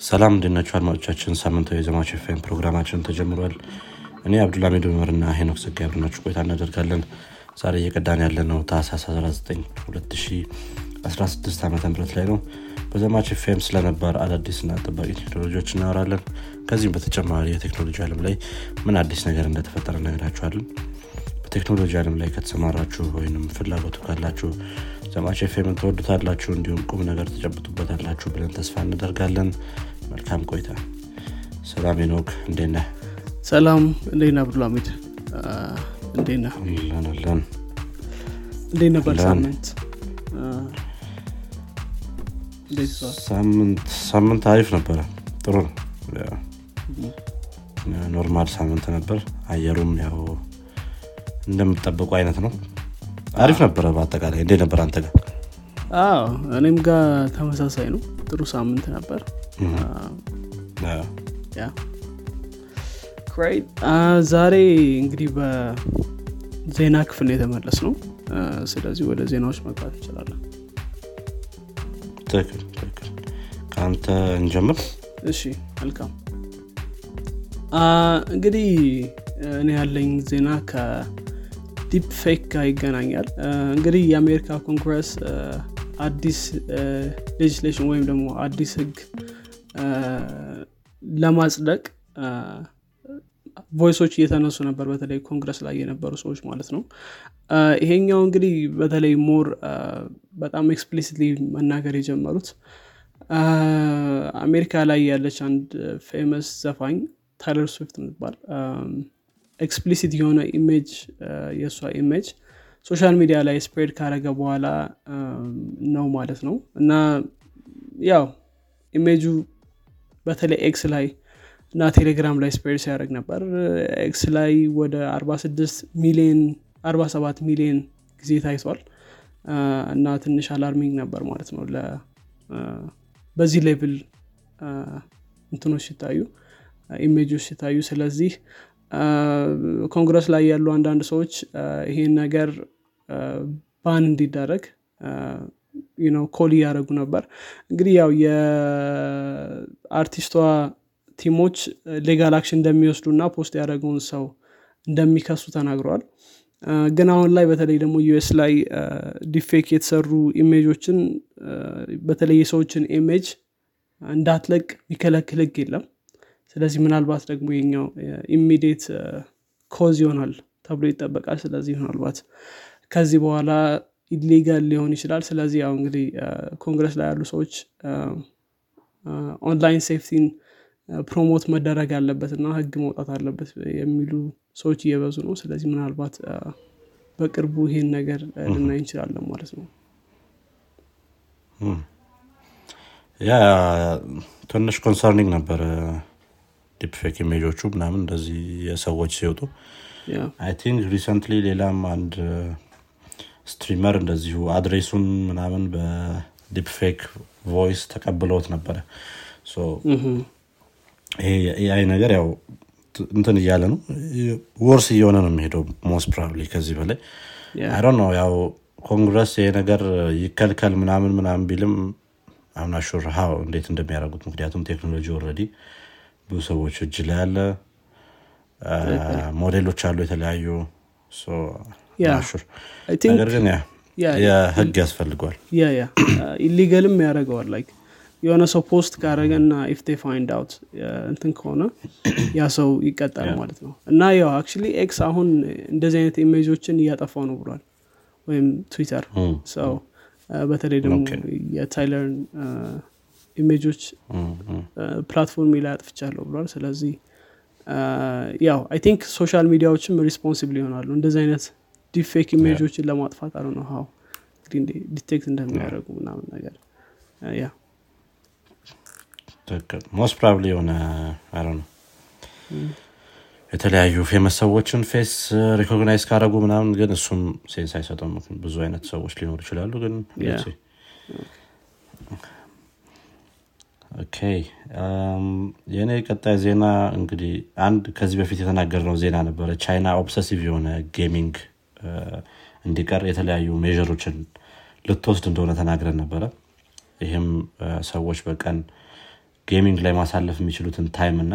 ሰላም እንድናችሁ አድማጮቻችን? ሳምንታዊ የዘማች ኤፍኤም ፕሮግራማችን ተጀምሯል። እኔ አብዱልሚድ ኡመርና ሄኖክ ዘጋ ቆይታ እናደርጋለን። ዛሬ እየቀዳን ያለ ነው ታህሳስ 19 2016 ዓ ም ላይ ነው። በዘማች ኤፍኤም ስለነባር አዳዲስና ጠባቂ ቴክኖሎጂዎች እናወራለን። ከዚህም በተጨማሪ የቴክኖሎጂ አለም ላይ ምን አዲስ ነገር እንደተፈጠረ እነግራችኋለን። በቴክኖሎጂ አለም ላይ ከተሰማራችሁ ወይም ፍላጎቱ ካላችሁ ዘማች ኤፍኤምን ትወዱታላችሁ? እንዲሁም ቁም ነገር ተጨብጡበታላችሁ ብለን ተስፋ እናደርጋለን። መልካም ቆይታ። ሰላም ኖክ እንዴት ነህ? ሰላም እንዴት ነህ አብዱልሚድ አለን እንዴት ነበር ሳምንት? ሳምንት አሪፍ ነበረ። ጥሩ ነው። normal ሳምንት ነበር። አየሩም ያው እንደምጠብቁ አይነት ነው አሪፍ ነበረ በአጠቃላይ። እንዴት ነበር አንተ ጋር? አዎ እኔም ጋር ተመሳሳይ ነው። ጥሩ ሳምንት ነበር። ዛሬ እንግዲህ በዜና ክፍል የተመለስ ነው ስለዚህ ወደ ዜናዎች መግባት እንችላለን። ትክክል ትክክል። ከአንተ እንጀምር። እሺ መልካም። እንግዲህ እኔ ያለኝ ዜና ከ deep fake ጋር ይገናኛል እንግዲህ የአሜሪካ ኮንግረስ አዲስ legislation ወይም ደግሞ አዲስ ህግ ለማጽደቅ voice ኦች እየተነሱ ነበር በተለይ ኮንግረስ ላይ የነበሩ ሰዎች ማለት ነው። ይሄኛው እንግዲህ በተለይ more በጣም explicitly መናገር የጀመሩት አሜሪካ ላይ ያለች አንድ famous ዘፋኝ ታይለር ስዊፍት የምትባል explicit የሆነ image የእሷ image social media ላይ spread ካረገ በኋላ አም፣ ነው ማለት ነው። እና ያው ኢሜጁ በተለይ ኤክስ ላይ እና ቴሌግራም ላይ spread ሲያደርግ ነበር። ኤክስ ላይ ወደ 46 ሚሊዮን 47 ሚሊዮን ጊዜ ታይቷል። አ፣ እና ትንሽ alarming ነበር ማለት ነው አ፣ በዚህ level እንትኖች ሲታዩ image ኦች ሲታዩ። ስለዚህ ኮንግረስ ላይ ያሉ አንዳንድ ሰዎች ይሄን ነገር ban እንዲደረግ ነው call እያደረጉ ነበር። እንግዲህ ያው የአርቲስቷ team ኦች legal action እንደሚወስዱ እና post ያደረገውን ሰው እንደሚከሱ ተናግረዋል። ግን አሁን ላይ በተለይ ደግሞ US ላይ deepfake የተሰሩ image ኦችን በተለይ የሰዎችን image እንዳትለቅ የሚከለክል ህግ የለም ስለዚህ ምናልባት ደግሞ የኛው immediate cause ይሆናል ተብሎ ይጠበቃል። ስለዚህ ምናልባት ከዚህ በኋላ illegal ሊሆን ይችላል። ስለዚህ ያው እንግዲህ ኮንግረስ ላይ ያሉ ሰዎች online safety ን promote መደረግ አለበት እና ህግ መውጣት አለበት የሚሉ ሰዎች እየበዙ ነው። ስለዚህ ምናልባት በቅርቡ ይሄን ነገር ልናይ እንችላለን ማለት ነው። ያ ትንሽ concerning ነበረ deepfake image ኦቹ ምናምን እንደዚህ የሰዎች ሲወጡ yeah I think recently ሌላም አንድ streamer እንደዚሁ address ኡን ምናምን በ deepfake voice ተቀብለውት ነበረ። ምሁም። ይሄ የ AI ነገር ያው እንትን እያለ ነው። worse እየሆነ ነው የሚሄደው most probably ከዚህ በላይ። yeah I don't know ያው ኮንግረስ ይሄ ነገር ይከልከል ምናምን ምናምን ቢልም I'm not sure how እንዴት እንደሚያደርጉት ምክንያቱም ቴክኖሎጂ already ብዙ ሰዎች እጅ ላይ አለ። አ፣ ሞዴሎች አሉ የተለያዩ። ነገር ግን ያ ያ የህግ ያስፈልገዋል። ያ ያ illegal ም ያደረገዋል like የሆነ ሰው post ካደረገ እና if find out እንትን ከሆነ ያ ሰው ይቀጣል ማለት ነው። እና ያው actually X አሁን እንደዚህ አይነት image ኦችን እያጠፋው ነው ብሏል ወይም ትዊተር ሰው በተለይ ደግሞ የቴይለርን image ኦች platform ላይ አጥፍቻለሁ ብሏል። ስለዚህ ያው I think social media ዎችም responsible ይሆናሉ። እንደዚህ አይነት deepfake image ኦችን ለማጥፋት አሉ ነው how እንግዲህ detect እንደሚያደርጉ ምናምን ነገር ያ። most probably የሆነ AI ነው የተለያዩ famous ሰዎችን face recognize ካደረጉ ምናምን ግን እሱም sense ምክንያቱም ብዙ አይነት ሰዎች ሊኖሩ ይችላሉ ግን. okay የእኔ ቀጣይ ዜና እንግዲህ አንድ ከዚህ በፊት የተናገርነው ዜና ነበረ። ቻይና obsessive የሆነ gaming እንዲቀር የተለያዩ measure ኦችን ልትወስድ እንደሆነ ተናግረን ነበረ። ይህም ሰዎች በቀን gaming ላይ ማሳለፍ የሚችሉትን time እና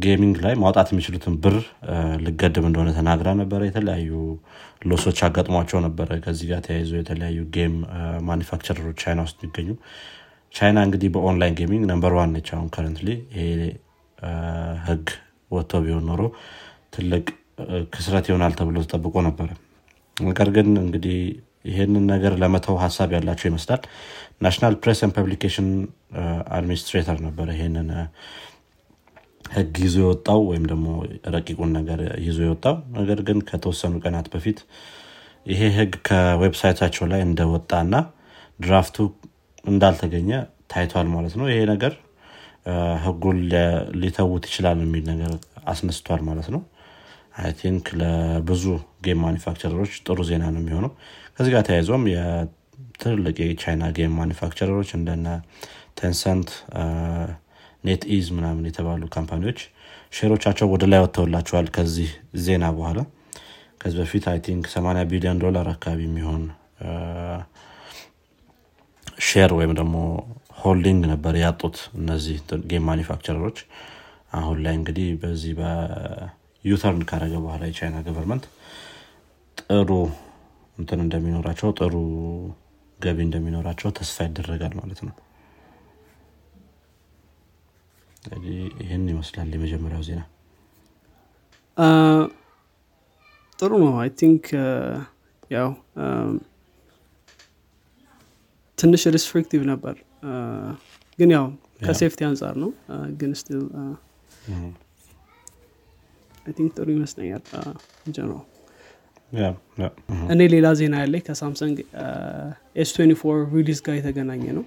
gaming ላይ ማውጣት የሚችሉትን ብር ልገድብ እንደሆነ ተናግራ ነበረ። የተለያዩ loss ኦች አጋጥሟቸው ነበረ። ከዚህ ጋር ተያይዞ የተለያዩ game manufacturer ኦች ቻይና ውስጥ የሚገኙ ቻይና እንግዲህ በ online gaming number one ነች አሁን currently ይሄ ህግ ወጥተው ቢሆን ኖሮ ትልቅ ክስረት ይሆናል ተብሎ ተጠብቆ ነበረ። ነገር ግን እንግዲህ ይህንን ነገር ለመተው ሀሳብ ያላቸው ይመስላል። National Press Publication administrator ነበረ ይሄንን ህግ ይዞ የወጣው ወይም ደግሞ ረቂቁን ነገር ይዞ የወጣው። ነገር ግን ከተወሰኑ ቀናት በፊት ይሄ ህግ ከ website ኣቸው ላይ እንደወጣ እና draft ኡ እንዳልተገኘ ታይቷል ማለት ነው። ይሄ ነገር ህጉን ሊተዉት ይችላል የሚል ነገር አስነስቷል ማለት ነው። I think ለብዙ game manufacturer ኦች ጥሩ ዜና ነው የሚሆነው። ከዚህ ጋር ተያይዞም የትልልቅ የቻይና game manufacturer ኦች እንደነ Tencent NetEase ምናምን የተባሉ company ዎች share ኦቻቸው ወደ ላይ ወጥተውላቸዋል ከዚህ ዜና በኋላ። ከዚህ በፊት I think 80 ቢሊዮን ዶላር አካባቢ የሚሆን share ወይም ደግሞ holding ነበር ያጡት እነዚህ game manufacturer ኦች። አሁን ላይ እንግዲህ በዚህ በ U-turn ካረገ በኋላ የቻይና government ጥሩ እንትን እንደሚኖራቸው ጥሩ ገቢ እንደሚኖራቸው ተስፋ ይደረጋል ማለት ነው። ይህን ይመስላል የመጀመሪያው ዜና። ጥሩ ነው። I think ያው ትንሽ restrictive ነበር። ግን ያው ከ safety አንጻር ነው። ግን still think ጥሩ ይመስለኛል። ጀነራል እኔ ሌላ ዜና ያለኝ ከ Samsung S 24 release ጋር የተገናኘ ነው።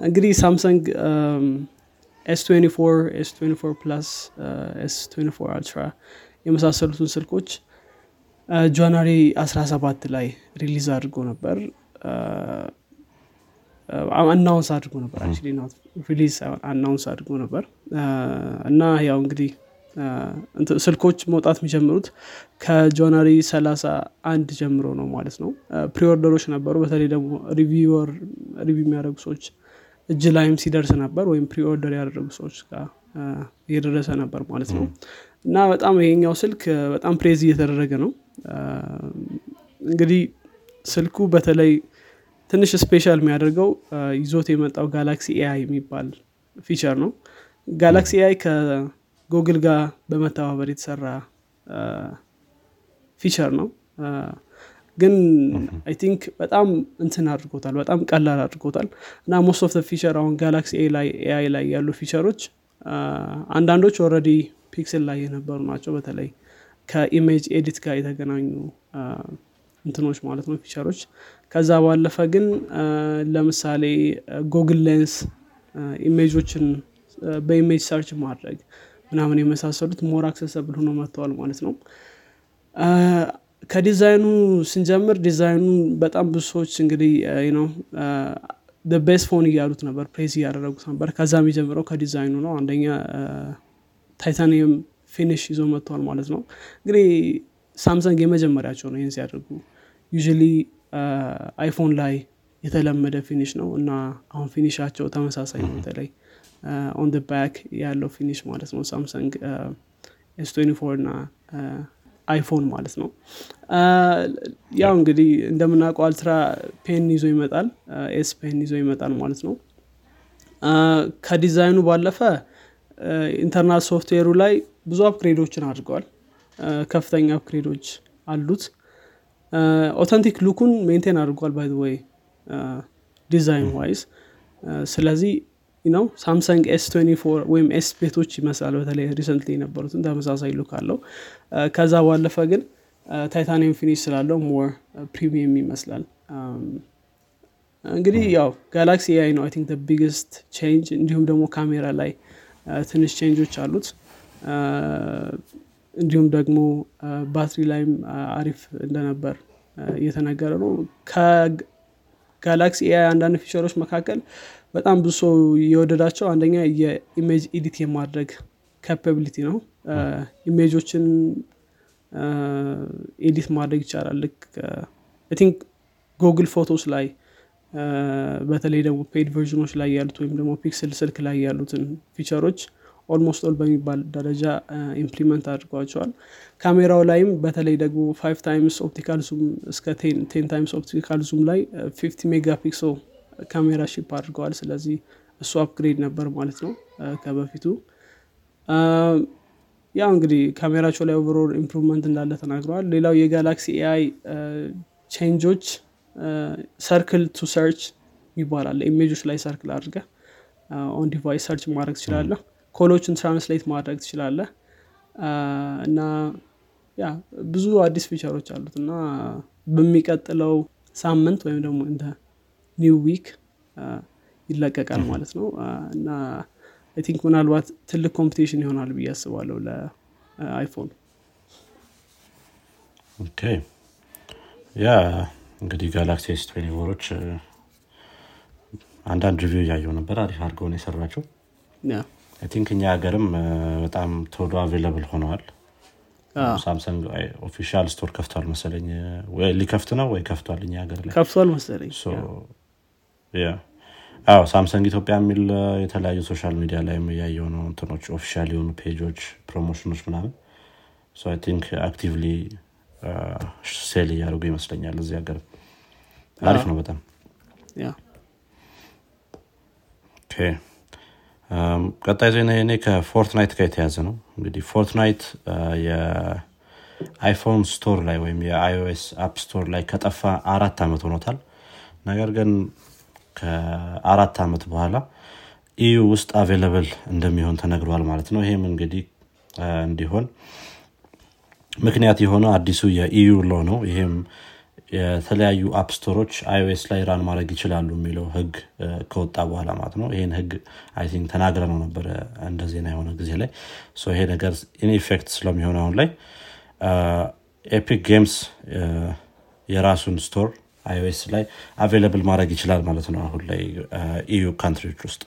እንግዲህ Samsung S 24 S 24 Plus S 24 Ultra የመሳሰሉትን ስልኮች January 17 ላይ release አድርጎ ነበር announce አድርጎ ነበር release announce አድርጎ ነበር። እና ያው እንግዲህ ስልኮች መውጣት የሚጀምሩት ከ January 31 ጀምሮ ነው ማለት ነው። preorder ኦች ነበሩ። በተለይ ደግሞ reviewer review የሚያደርጉ ሰዎች እጅ ላይም ሲደርስ ነበር ወይም preorder ያደረጉ ሰዎች ጋር እየደረሰ ነበር ማለት ነው። እና በጣም ይሄኛው ስልክ በጣም praise እየተደረገ ነው። እንግዲህ ስልኩ በተለይ ትንሽ special የሚያደርገው ይዞት የመጣው Galaxy AI የሚባል feature ነው። Galaxy AI ከ Google ጋር በመተባበር የተሰራ feature ነው። ግን I think በጣም እንትን አድርጎታል በጣም ቀላል አድርጎታል። እና most of feature አሁን Galaxy AI ላይ ያሉ feature ኦች አንዳንዶች already Pixel ላይ የነበሩ ናቸው። በተለይ ከ image edit ጋር የተገናኙ እንትኖች ማለት ነው feature ኦች። ከዛ ባለፈ ግን ለምሳሌ Google Lens image ኦችን በ image search ማድረግ ምናምን የመሳሰሉት more accessible ሆኖ መጥተዋል ማለት ነው። ከዲዛይኑ ስንጀምር ዲዛይኑን በጣም ብዙ ሰዎች እንግዲህ ነው best phone እያሉት ነበር praise እያደረጉት ነበር። ከዛ የሚጀምረው ከዲዛይኑ ነው። አንደኛ titanium finish ይዞ መጥተዋል ማለት ነው። እንግዲህ Samsung የመጀመሪያቸው ነው ይህን ሲያደርጉ usually iPhone ላይ የተለመደ finish ነው እና አሁን finish ኣቸው ተመሳሳይ ነው በተለይ on back ያለው finish ማለት ነው Samsung S እና iPhone ማለት ነው። ያው እንግዲህ እንደምናውቀው Ultra pen ይዞ ይመጣል S Pen ይዞ ይመጣል ማለት ነው። ከዲዛይኑ ባለፈ internal software ኡ ላይ ብዙ upgrade ኦችን አድርገዋል። ከፍተኛ upgrade ኦች አሉት authentic look ኡን maintain አድርጓል by way design wise ስለዚህ ነው Samsung S ወይም S ቤቶች ይመስላል በተለይ recently የነበሩትን ተመሳሳይ look አለው. ከዛ ባለፈ ግን titanium finish ስላለው more premium ይመስላል. እንግዲህ ያው Galaxy AI ነው I think biggest change እንዲሁም ደግሞ ካሜራ ላይ ትንሽ change ኦች አሉት እንዲሁም ደግሞ ባትሪ ላይም አሪፍ እንደነበር እየተነገረ ነው። ከ Galaxy AI አንዳንድ feature ኦች መካከል በጣም ብዙ ሰው የወደዳቸው አንደኛ የ image edit የማድረግ capability ነው። image ኦችን edit ማድረግ ይቻላል። ልክ think Google Photos ላይ በተለይ ደግሞ paid version ኦች ላይ ያሉት ወይም ደግሞ Pixel ስልክ ላይ ያሉትን feature ኦች almost all በሚባል ደረጃ implement አድርጓቸዋል ካሜራው ላይም በተለይ ደግሞ five times optical zoom እስከ ten times optical zoom ላይ fifty megapixel ካሜራ ship አድርገዋል። ስለዚህ እሱ upgrade ነበር ማለት ነው ከበፊቱ። ያው እንግዲህ ካሜራቸው ላይ overall improvement እንዳለ ተናግረዋል። ሌላው የ Galaxy AI change ኦች Circle to Search ይባላል image ኦች ላይ circle አድርገህ on device search ማድረግ ትችላለህ call ኦችን translate ማድረግ ትችላለህ። እና yeah ብዙ አዲስ feature ኦች አሉት እና በሚቀጥለው ሳምንት ወይም ደግሞ እንደ new week ይለቀቃል ማለት ነው። እና I think ምናልባት ትልቅ competition ይሆናል ብዬ አስባለሁ ለ iPhone okay። yeah እንግዲህ Galaxy S አንዳንድ review እያየው ነበር። አሪፍ አድርገውን የሰራቸው think እኛ ሀገርም በጣም ተወዶ available ሆነዋል. Samsung official store ከፍቷል መሰለኝ። ሊከፍት ነው ወይ ከፍቷል እኛ ሀገር ላይ? ከፍቷል መሰለኝ አዎ Samsung ኢትዮጵያ የሚል የተለያዩ social media ላይም እያየው ነው። እንትኖች official የሆኑ page ኦች promotion ኦች ምናምን. think actively sell እያደርጉ ይመስለኛል እዚህ ሀገር። አሪፍ ነው በጣም ቀጣይ ዜና እኔ ከ Fortnite ጋር የተያዘ ነው። እንግዲህ Fortnite የ iPhone store ላይ ወይም የ iOS App Store ላይ ከጠፋ አራት ዓመት ሆኖታል። ነገር ግን ከአራት ዓመት በኋላ EU ውስጥ available እንደሚሆን ተነግሯል ማለት ነው። ይህም እንግዲህ እንዲሆን ምክንያት የሆነው አዲሱ የ EU law ነው። ይህም የተለያዩ app store ኦች iOS ላይ run ማድረግ ይችላሉ የሚለው ህግ ከወጣ በኋላ ማለት ነው። ይህን ህግ I think ተናግረነው ነበረ እንደ ዜና የሆነ ጊዜ ላይ። ይሄ ነገር in effect ስለሚሆን አሁን ላይ Epic Games የራሱን store iOS ላይ available ማድረግ ይችላል ማለት ነው አሁን ላይ EU country ዎች ውስጥ።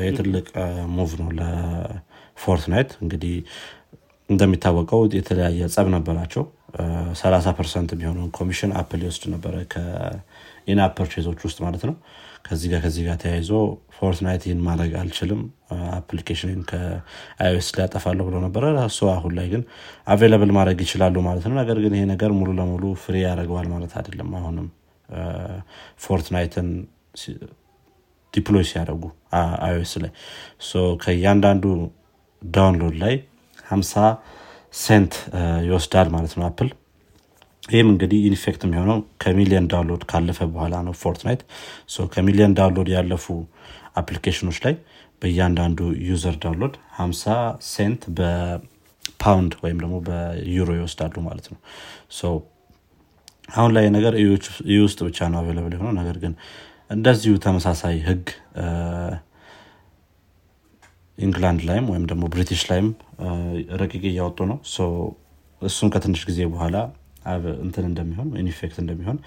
ይህ ትልቅ move ነው ለ Fortnite እንግዲህ እንደሚታወቀው የተለያየ ጸብ ነበራቸው 30 ፐርሰንት የሚሆነውን ኮሚሽን Apple ይወስድ ነበረ ከ in-app purchase ኦች ውስጥ ማለት ነው። ከዚህ ጋር ከዚህ ጋር ተያይዞ Fortnite ይህን ማድረግ አልችልም application ን ከ iOS ላይ ያጠፋለሁ ብሎ ነበረ። እሱ አሁን ላይ ግን available ማድረግ ይችላሉ ማለት ነው። ነገር ግን ይሄ ነገር ሙሉ ለሙሉ free ያደርገዋል ማለት አይደለም። አሁንም Fortnite ን deploy ሲያደርጉ iOS ላይ ከእያንዳንዱ download ላይ 50 ሴንት ይወስዳል ማለት ነው Apple። ይህም እንግዲህ in effect የሚሆነው ከሚሊዮን download ካለፈ በኋላ ነው Fortnite። ከሚሊዮን download ያለፉ application ኦች ላይ በእያንዳንዱ user download 50 ሴንት በፓውንድ ወይም ደግሞ በዩሮ ይወስዳሉ ማለት ነው። አሁን ላይ ነገር EU ውስጥ ብቻ ነው available የሆነው። ነገር ግን እንደዚሁ ተመሳሳይ ህግ ኢንግላንድ ላይም ወይም ደግሞ ብሪቲሽ ላይም ረቂቅ እያወጡ ነው። እሱም ከትንሽ ጊዜ በኋላ እንትን እንደሚሆን in effect እንደሚሆን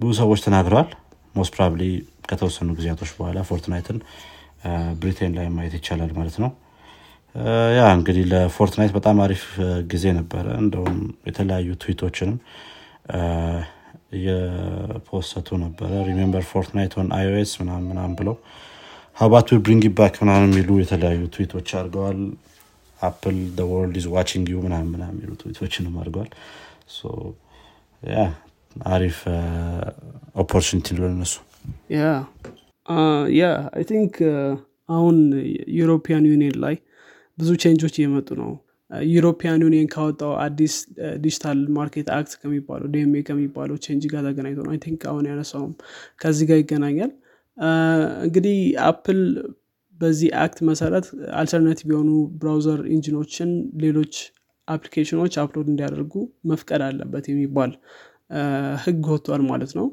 ብዙ ሰዎች ተናግረዋል። most probably ከተወሰኑ ጊዜያቶች በኋላ Fortnite ን Britain ላይ ማየት ይቻላል ማለት ነው። yeah እንግዲህ ለ Fortnite በጣም አሪፍ ጊዜ ነበረ። እንደውም የተለያዩ tweet ኦችንም እየ post ቱ ነበረ። remember Fortnite on iOS ምናምን ብለው how about bring back ምናምን የሚሉ የተለያዩ ትዊቶች አድርገዋል። Apple world is watching you ምናምን ምናምን የሚሉ ትዊቶችንም አድርገዋል። yeah አሪፍ opportunity ለነሱ። yeah I think አሁን European Union ላይ ብዙ change ኦች እየመጡ ነው። European Union ካወጣው አዲስ Digital Market Act ከሚባለው DMA ከሚባለው change ጋር ተገናኝቶ ነው I think አሁን ያነሳውም ከዚህ ጋር ይገናኛል እንግዲህ Apple በዚህ act መሰረት alternative የሆኑ browser engine ኦችን ሌሎች application ኦች upload እንዲያደርጉ መፍቀድ አለበት የሚባል ህግ ወጥቷል ማለት ነው።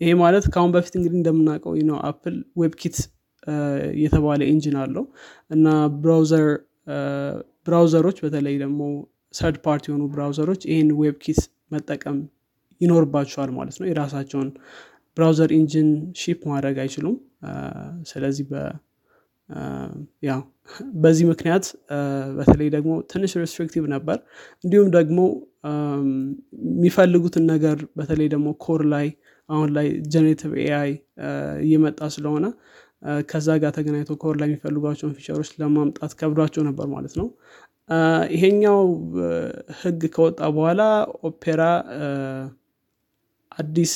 ይሄ ማለት ከአሁን በፊት እንግዲህ እንደምናውቀው ነው Apple WebKit የተባለ engine አለው እና browser ኦች በተለይ ደግሞ third party የሆኑ browser ኦች ይህን WebKit መጠቀም ይኖርባቸዋል ማለት ነው የራሳቸውን browser engine ship ማድረግ አይችሉም። ስለዚህ ያው በዚህ ምክንያት በተለይ ደግሞ ትንሽ restrictive ነበር። እንዲሁም ደግሞ የሚፈልጉትን ነገር በተለይ ደግሞ core ላይ አሁን ላይ generative AI እየመጣ ስለሆነ ከዛ ጋር ተገናኝቶ core ላይ የሚፈልጓቸውን feature ኦች ለማምጣት ከብዷቸው ነበር ማለት ነው። ይሄኛው ህግ ከወጣ በኋላ ኦፔራ አዲስ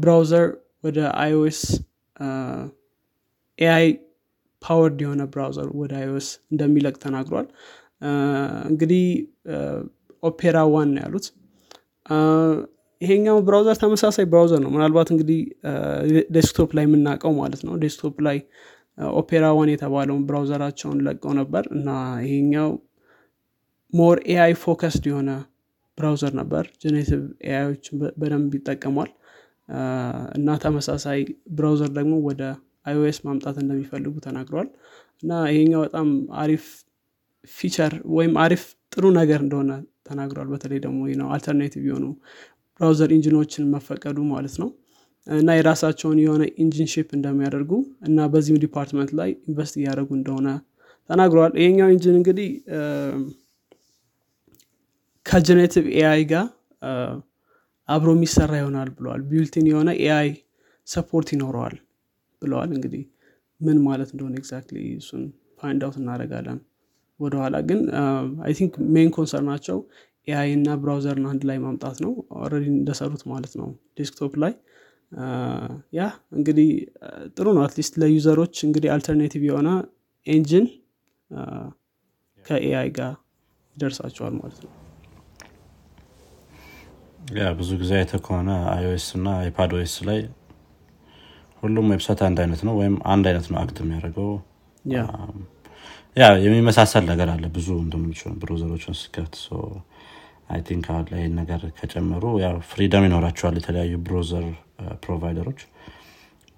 browser ወደ iOS AI powered የሆነ browser ወደ iOS እንደሚለቅ ተናግሯል። እንግዲህ Opera One ነው ያሉት። ይሄኛው browser ተመሳሳይ browser ነው። ምናልባት እንግዲህ desktop ላይ የምናውቀው ማለት ነው። desktop ላይ Opera One የተባለውን browser ኣቸውን ለቀው ነበር እና ይሄኛው more AI focused የሆነ browser ነበር። generative AI ኦች በደንብ ይጠቀሟል እና ተመሳሳይ browser ደግሞ ወደ iOS ማምጣት እንደሚፈልጉ ተናግረዋል እና ይሄኛው በጣም አሪፍ feature ወይም አሪፍ ጥሩ ነገር እንደሆነ ተናግረዋል በተለይ ደግሞ ነው alternative የሆኑ browser engine ኦችን መፈቀዱ ማለት ነው። እና የራሳቸውን የሆነ engine እንደሚያደርጉ እና በዚህም department ላይ invest እያደረጉ እንደሆነ ተናግረዋል ይሄኛው engine እንግዲህ ከ generative AI ጋር አብሮ የሚሰራ ይሆናል ብለዋል። built-in የሆነ AI support ይኖረዋል ብለዋል። እንግዲህ ምን ማለት እንደሆነ exactly እሱን find out እናደረጋለን ወደኋላ ግን I think main concern ኣቸው AI እና browser ን አንድ ላይ ማምጣት ነው። already እንደሰሩት ማለት ነው desktop ላይ። ያ እንግዲህ ጥሩ ነው። አትሊስት ለዩዘሮች እንግዲህ አልተርኔቲቭ የሆነ ኤንጂን ከኤአይ ጋር ይደርሳቸዋል ማለት ነው ያ ብዙ ጊዜ አይተ ከሆነ iOS እና iPadOS ላይ ሁሉም website አንድ አይነት ነው ወይም አንድ አይነት ነው act የሚያደርገው። ያ የሚመሳሰል ነገር አለ ብዙ እንትኖች browser ኦችን ስከፍት I think አሁን ላይ ነገር ከጨመሩ ያው freedom ይኖራቸዋል የተለያዩ browser provider ኦች።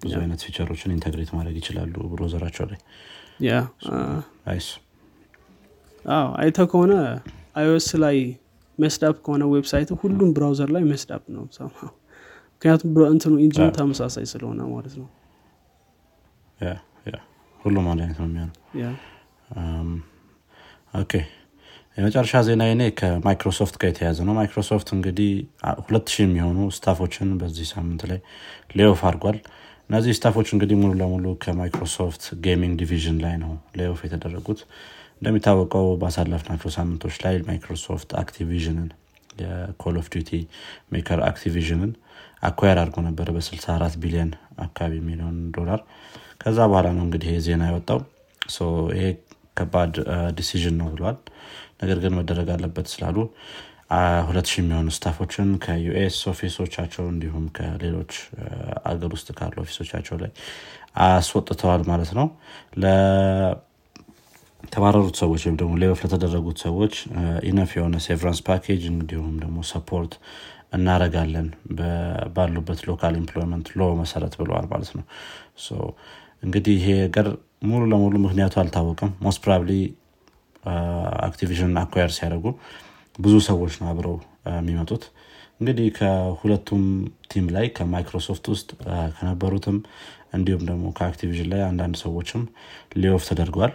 ብዙ አይነት feature ኦችን integrate ማድረግ ይችላሉ browser ኣቸው ላይ። አይተ ከሆነ iOS ላይ messed up ከሆነ website ሁሉም browser ላይ messed up ነው ምክንያቱም እንትኑ engine ኡ ተመሳሳይ ስለሆነ ማለት ነው። ሁሉም አንድ አይነት ነው የሚሆነው። okay የመጨረሻ ዜና ኔ ከማይክሮሶፍት ጋር የተያዘ ነው። ማይክሮሶፍት እንግዲህ ሁለት ሺህ የሚሆኑ staff ኦችን በዚህ ሳምንት ላይ layoff አድርጓል። እነዚህ staff ኦች እንግዲህ ሙሉ ለሙሉ ከ Microsoft gaming division ላይ ነው layoff የተደረጉት እንደሚታወቀው ባሳለፍናቸው ሳምንቶች ላይ Microsoft Activision ን የ Call of Duty maker Activision ን acquire አድርጎ ነበር በ64 ቢሊዮን አካባቢ ሚሊዮን ዶላር። ከዛ በኋላ ነው እንግዲህ ይሄ ዜና የወጣው። ይሄ ከባድ decision ነው ብለዋል ነገር ግን መደረግ አለበት ስላሉ ሁለት የሚሆኑ staff ኦችን ከ US office ኦቻቸው እንዲሁም ከሌሎች አገር ውስጥ ካሉ office ኦቻቸው ላይ አስወጥተዋል ማለት ነው ለተባረሩት ሰዎች ወይም ደግሞ layoff ለተደረጉት ሰዎች enough የሆነ severance package እንዲሁም ደግሞ support እናረጋለን ባሉበት local employment law መሰረት ብለዋል ማለት ነው። እንግዲህ ይሄ ነገር ሙሉ ለሙሉ ምክንያቱ አልታወቅም most probably Activision acquire ሲያደርጉ ብዙ ሰዎች ነው አብረው የሚመጡት። እንግዲህ ከሁለቱም team ላይ ከማይክሮሶፍት ውስጥ ከነበሩትም እንዲሁም ደግሞ ከ Activision ላይ አንዳንድ ሰዎችም layoff ተደርገዋል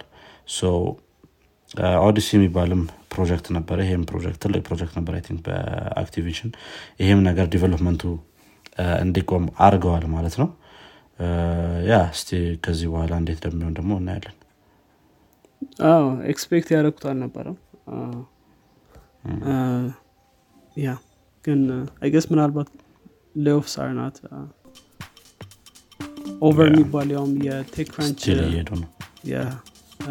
Odyssey የሚባልም ፕሮጀክት ነበረ። ይህም ፕሮጀክት ትልቅ ፕሮጀክት ነበር think በ Activision። ይህም ነገር development ኡ እንዲቆም አድርገዋል ማለት ነው። ያ እስቲ ከዚህ በኋላ እንዴት እንደሚሆን ደግሞ እናያለን። አዎ ኤክስፔክት ያደረግኩት አልነበረም። ያ ግን አይገስ ምናልባት ሌኦፍ ሳርናት ኦቨር የሚባል ያውም የቴክ ክራንች እየሄዱ ነው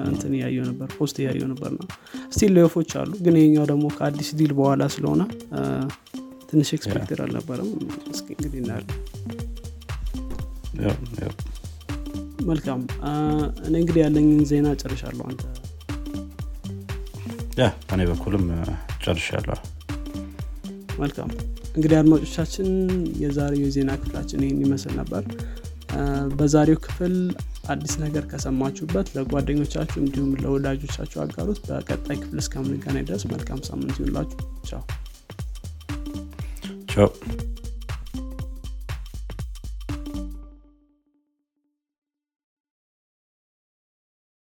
እንትን እያየው ነበር ፖስት እያየው ነበር ና ስቲል ሌኦፎች አሉ ግን ይሄኛው ደግሞ ከአዲስ ዲል በኋላ ስለሆነ ትንሽ ኤክስፔክትድ አልነበረም። እስኪ እንግዲህ እናያለን። መልካም። እኔ እንግዲህ ያለኝን ዜና ጨርሻለሁ አንተ። ያ እኔ በኩልም ጨርሻለሁ። መልካም። እንግዲህ አድማጮቻችን የዛሬው የዜና ክፍላችን ይህን ይመስል ነበር። በዛሬው ክፍል አዲስ ነገር ከሰማችሁበት ለጓደኞቻችሁ እንዲሁም ለወዳጆቻችሁ አጋሩት። በቀጣይ ክፍል እስከምንገናኝ ድረስ መልካም ሳምንት ይሁንላችሁ። ቻው። ቻው